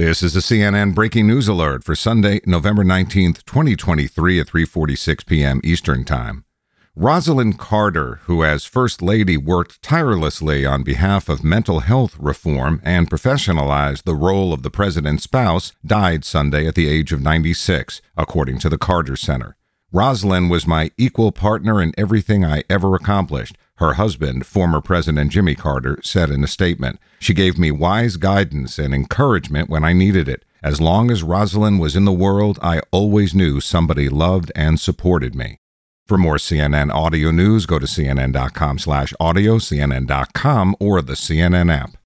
This is a CNN breaking news alert for Sunday, November 19th, 2023 at 3:46 p.m. Eastern Time. Rosalynn Carter, who as First Lady worked tirelessly on behalf of mental health reform and professionalized the role of the president's spouse, died Sunday at the age of 96, according to the Carter Center. Rosalynn was my equal partner in everything I ever accomplished, her husband, former President Jimmy Carter, said in a statement. She gave me wise guidance and encouragement when I needed it. As long as Rosalynn was in the world, I always knew somebody loved and supported me. For more CNN audio news, go to cnn.com slash audio, cnn.com, or the CNN app.